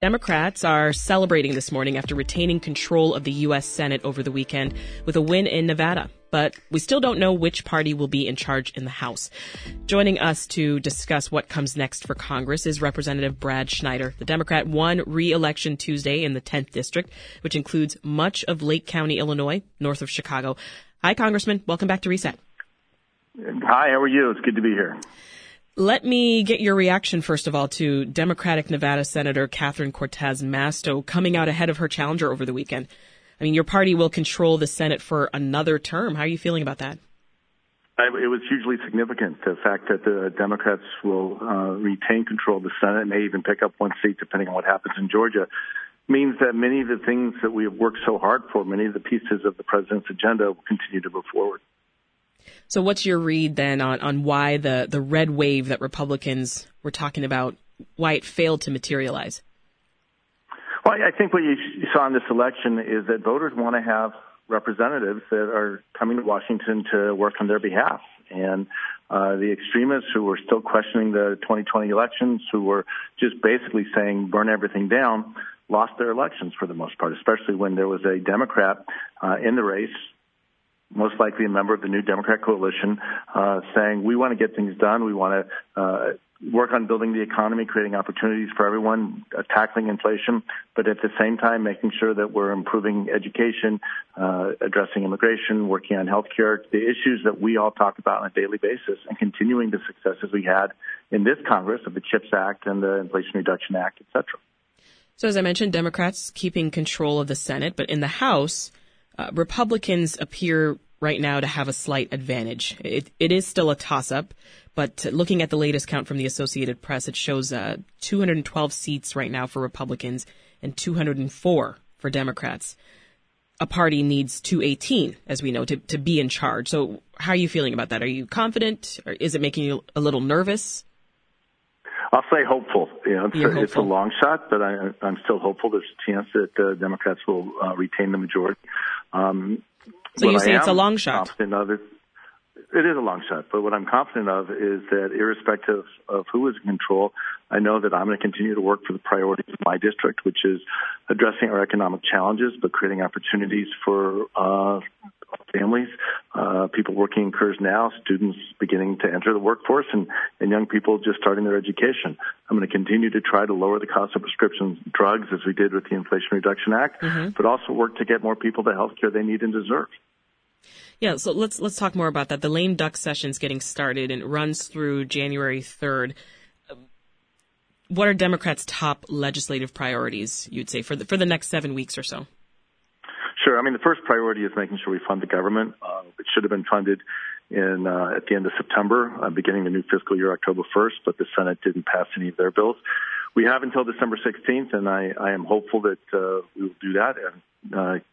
Democrats are celebrating this morning after retaining control of the U.S. Senate over the weekend with a win in Nevada. But we still don't know which party will be in charge in the House. Joining us to discuss what comes next for Congress is Representative Brad Schneider. The Democrat won re-election Tuesday in the 10th district, which includes much of Lake County, Illinois, north of Chicago. Hi, Congressman. Welcome back to Reset. Hi, how are you? It's good to be here. Let me get your reaction, first of all, to Democratic Nevada Senator Catherine Cortez Masto coming out ahead of her challenger over the weekend. I mean, your party will control the Senate for another term. How are you feeling about that? It was hugely significant. The fact that the Democrats will uh, retain control of the Senate, and may even pick up one seat depending on what happens in Georgia, means that many of the things that we have worked so hard for, many of the pieces of the president's agenda will continue to move forward. So what's your read then on, on why the, the red wave that Republicans were talking about, why it failed to materialize? Well, I think what you saw in this election is that voters want to have representatives that are coming to Washington to work on their behalf. And uh, the extremists who were still questioning the 2020 elections, who were just basically saying burn everything down, lost their elections for the most part, especially when there was a Democrat uh, in the race most likely a member of the new Democrat coalition, uh, saying we want to get things done. We want to uh, work on building the economy, creating opportunities for everyone, uh, tackling inflation, but at the same time making sure that we're improving education, uh, addressing immigration, working on health care, the issues that we all talk about on a daily basis, and continuing the successes we had in this Congress of the CHIPS Act and the Inflation Reduction Act, et cetera. So, as I mentioned, Democrats keeping control of the Senate, but in the House, uh, Republicans appear right now to have a slight advantage. It, it is still a toss up, but looking at the latest count from the Associated Press, it shows uh, 212 seats right now for Republicans and 204 for Democrats. A party needs 218, as we know, to, to be in charge. So, how are you feeling about that? Are you confident, or is it making you a little nervous? I'll say hopeful. You know, it's, a, it's a long shot, but I, am still hopeful. There's a chance that uh, Democrats will uh, retain the majority. Um, so you say it's a long shot? Of it, it is a long shot, but what I'm confident of is that irrespective of who is in control, I know that I'm going to continue to work for the priorities of my district, which is addressing our economic challenges, but creating opportunities for uh, families, uh, people working in careers now, students beginning to enter the workforce, and, and young people just starting their education. I'm going to continue to try to lower the cost of prescription drugs as we did with the Inflation Reduction Act, mm-hmm. but also work to get more people the health care they need and deserve. Yeah, so let's let's talk more about that. The lame duck session's getting started and it runs through January 3rd. What are Democrats' top legislative priorities, you'd say, for the for the next seven weeks or so? Sure. I mean, the first priority is making sure we fund the government. Uh, it should have been funded in uh, at the end of September, uh, beginning the new fiscal year October 1st, but the Senate didn't pass any of their bills. We have until December 16th, and I, I am hopeful that uh, we will do that and uh,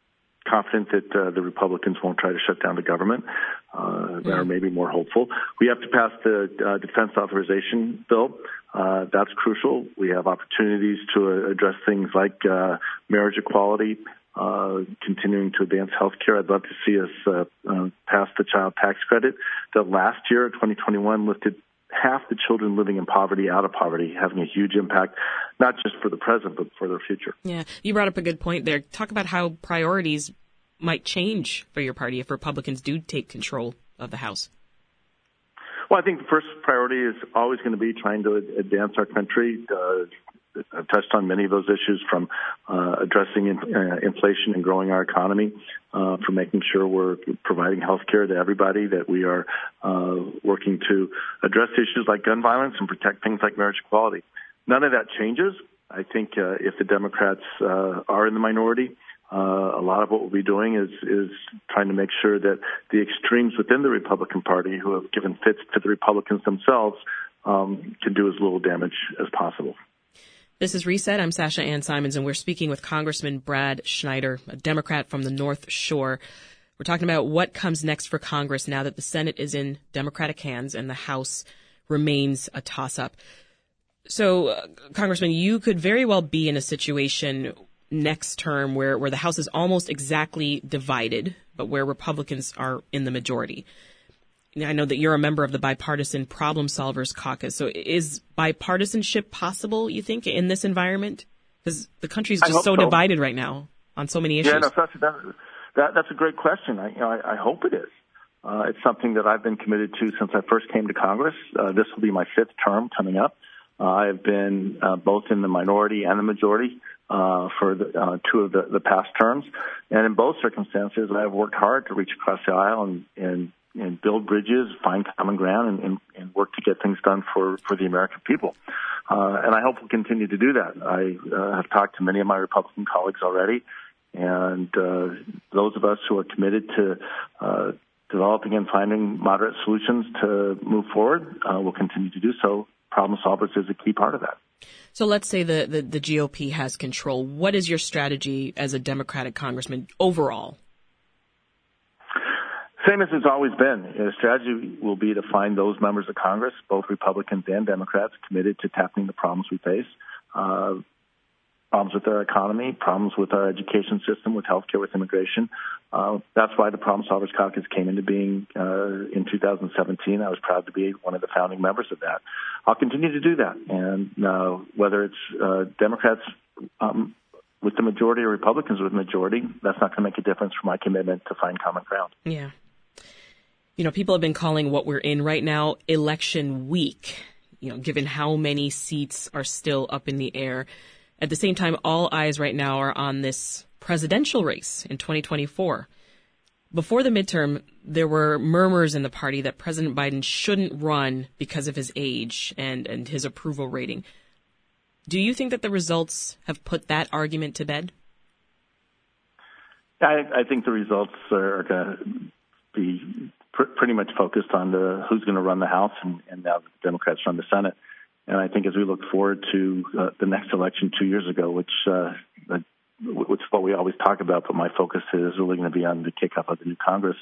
confident that uh, the Republicans won't try to shut down the government, uh, yeah. or maybe more hopeful. We have to pass the uh, defense authorization bill. Uh, that's crucial. We have opportunities to address things like uh, marriage equality, uh, continuing to advance health care. I'd love to see us uh, uh, pass the child tax credit that last year, 2021, lifted half the children living in poverty out of poverty, having a huge impact, not just for the present, but for their future. Yeah, you brought up a good point there. Talk about how priorities might change for your party if Republicans do take control of the House. Well, I think the first priority is always going to be trying to advance our country, uh, I've touched on many of those issues from uh, addressing in, uh, inflation and growing our economy, uh, from making sure we're providing health care to everybody, that we are uh, working to address issues like gun violence and protect things like marriage equality. None of that changes. I think uh, if the Democrats uh, are in the minority, a lot of what we'll be doing is is trying to make sure that the extremes within the Republican Party, who have given fits to the Republicans themselves, um, can do as little damage as possible. This is Reset. I'm Sasha Ann Simons, and we're speaking with Congressman Brad Schneider, a Democrat from the North Shore. We're talking about what comes next for Congress now that the Senate is in Democratic hands and the House remains a toss up. So, uh, Congressman, you could very well be in a situation next term where, where the House is almost exactly divided, but where Republicans are in the majority. I know that you're a member of the Bipartisan Problem Solvers Caucus. So is bipartisanship possible, you think, in this environment? Because the country's just so, so, divided right now on so many issues. Yeah, no, that's, that, that, that's a great question. I, you know, I, I hope it is. Uh, it's something that I've been committed to since I first came to Congress. Uh, this will be my fifth term coming up. Uh, I've been uh, both in the minority and the majority uh, for the, uh, two of the, the past terms, and in both circumstances, I have worked hard to reach across the aisle and, and, and build bridges, find common ground, and, and, and work to get things done for for the American people. Uh, and I hope we'll continue to do that. I uh, have talked to many of my Republican colleagues already, and uh, those of us who are committed to uh, developing and finding moderate solutions to move forward uh, will continue to do so. Problem solvers is a key part of that. So let's say the, the, the GOP has control. What is your strategy as a Democratic congressman overall? Same as it's always been. The strategy will be to find those members of Congress, both Republicans and Democrats, committed to tackling the problems we face. Uh, problems with our economy, problems with our education system, with healthcare, with immigration. Uh, that's why the Problem Solvers Caucus came into being uh, in 2017. I was proud to be one of the founding members of that. I'll continue to do that, and uh, whether it's uh, Democrats um, with the majority or Republicans with the majority, that's not going to make a difference for my commitment to find common ground. Yeah you know, people have been calling what we're in right now election week, you know, given how many seats are still up in the air. At the same time, all eyes right now are on this presidential race in 2024. Before the midterm, there were murmurs in the party that President Biden shouldn't run because of his age and, and his approval rating. Do you think that the results have put that argument to bed? I, I think the results are going to be pr- pretty much focused on the who's going to run the House, and, and now the Democrats run the Senate. And I think as we look forward to uh, the next election two years ago, which uh, which is what we always talk about, but my focus is really going to be on the kickoff of the new Congress.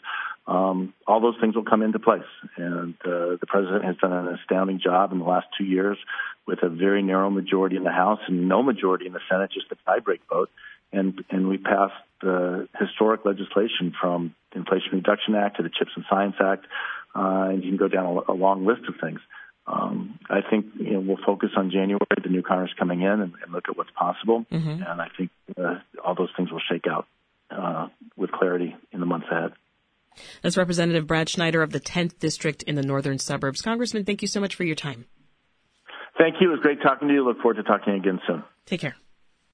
Um, all those things will come into place, and uh, the president has done an astounding job in the last two years with a very narrow majority in the House and no majority in the Senate, just a tiebreak vote and and we passed uh, historic legislation from the Inflation Reduction Act to the Chips and Science Act, uh, and you can go down a, a long list of things. Um, I think you know, we'll focus on January, the new Congress coming in, and, and look at what's possible. Mm-hmm. And I think uh, all those things will shake out uh, with clarity in the months ahead. That's Representative Brad Schneider of the 10th District in the Northern Suburbs. Congressman, thank you so much for your time. Thank you. It was great talking to you. Look forward to talking again soon. Take care.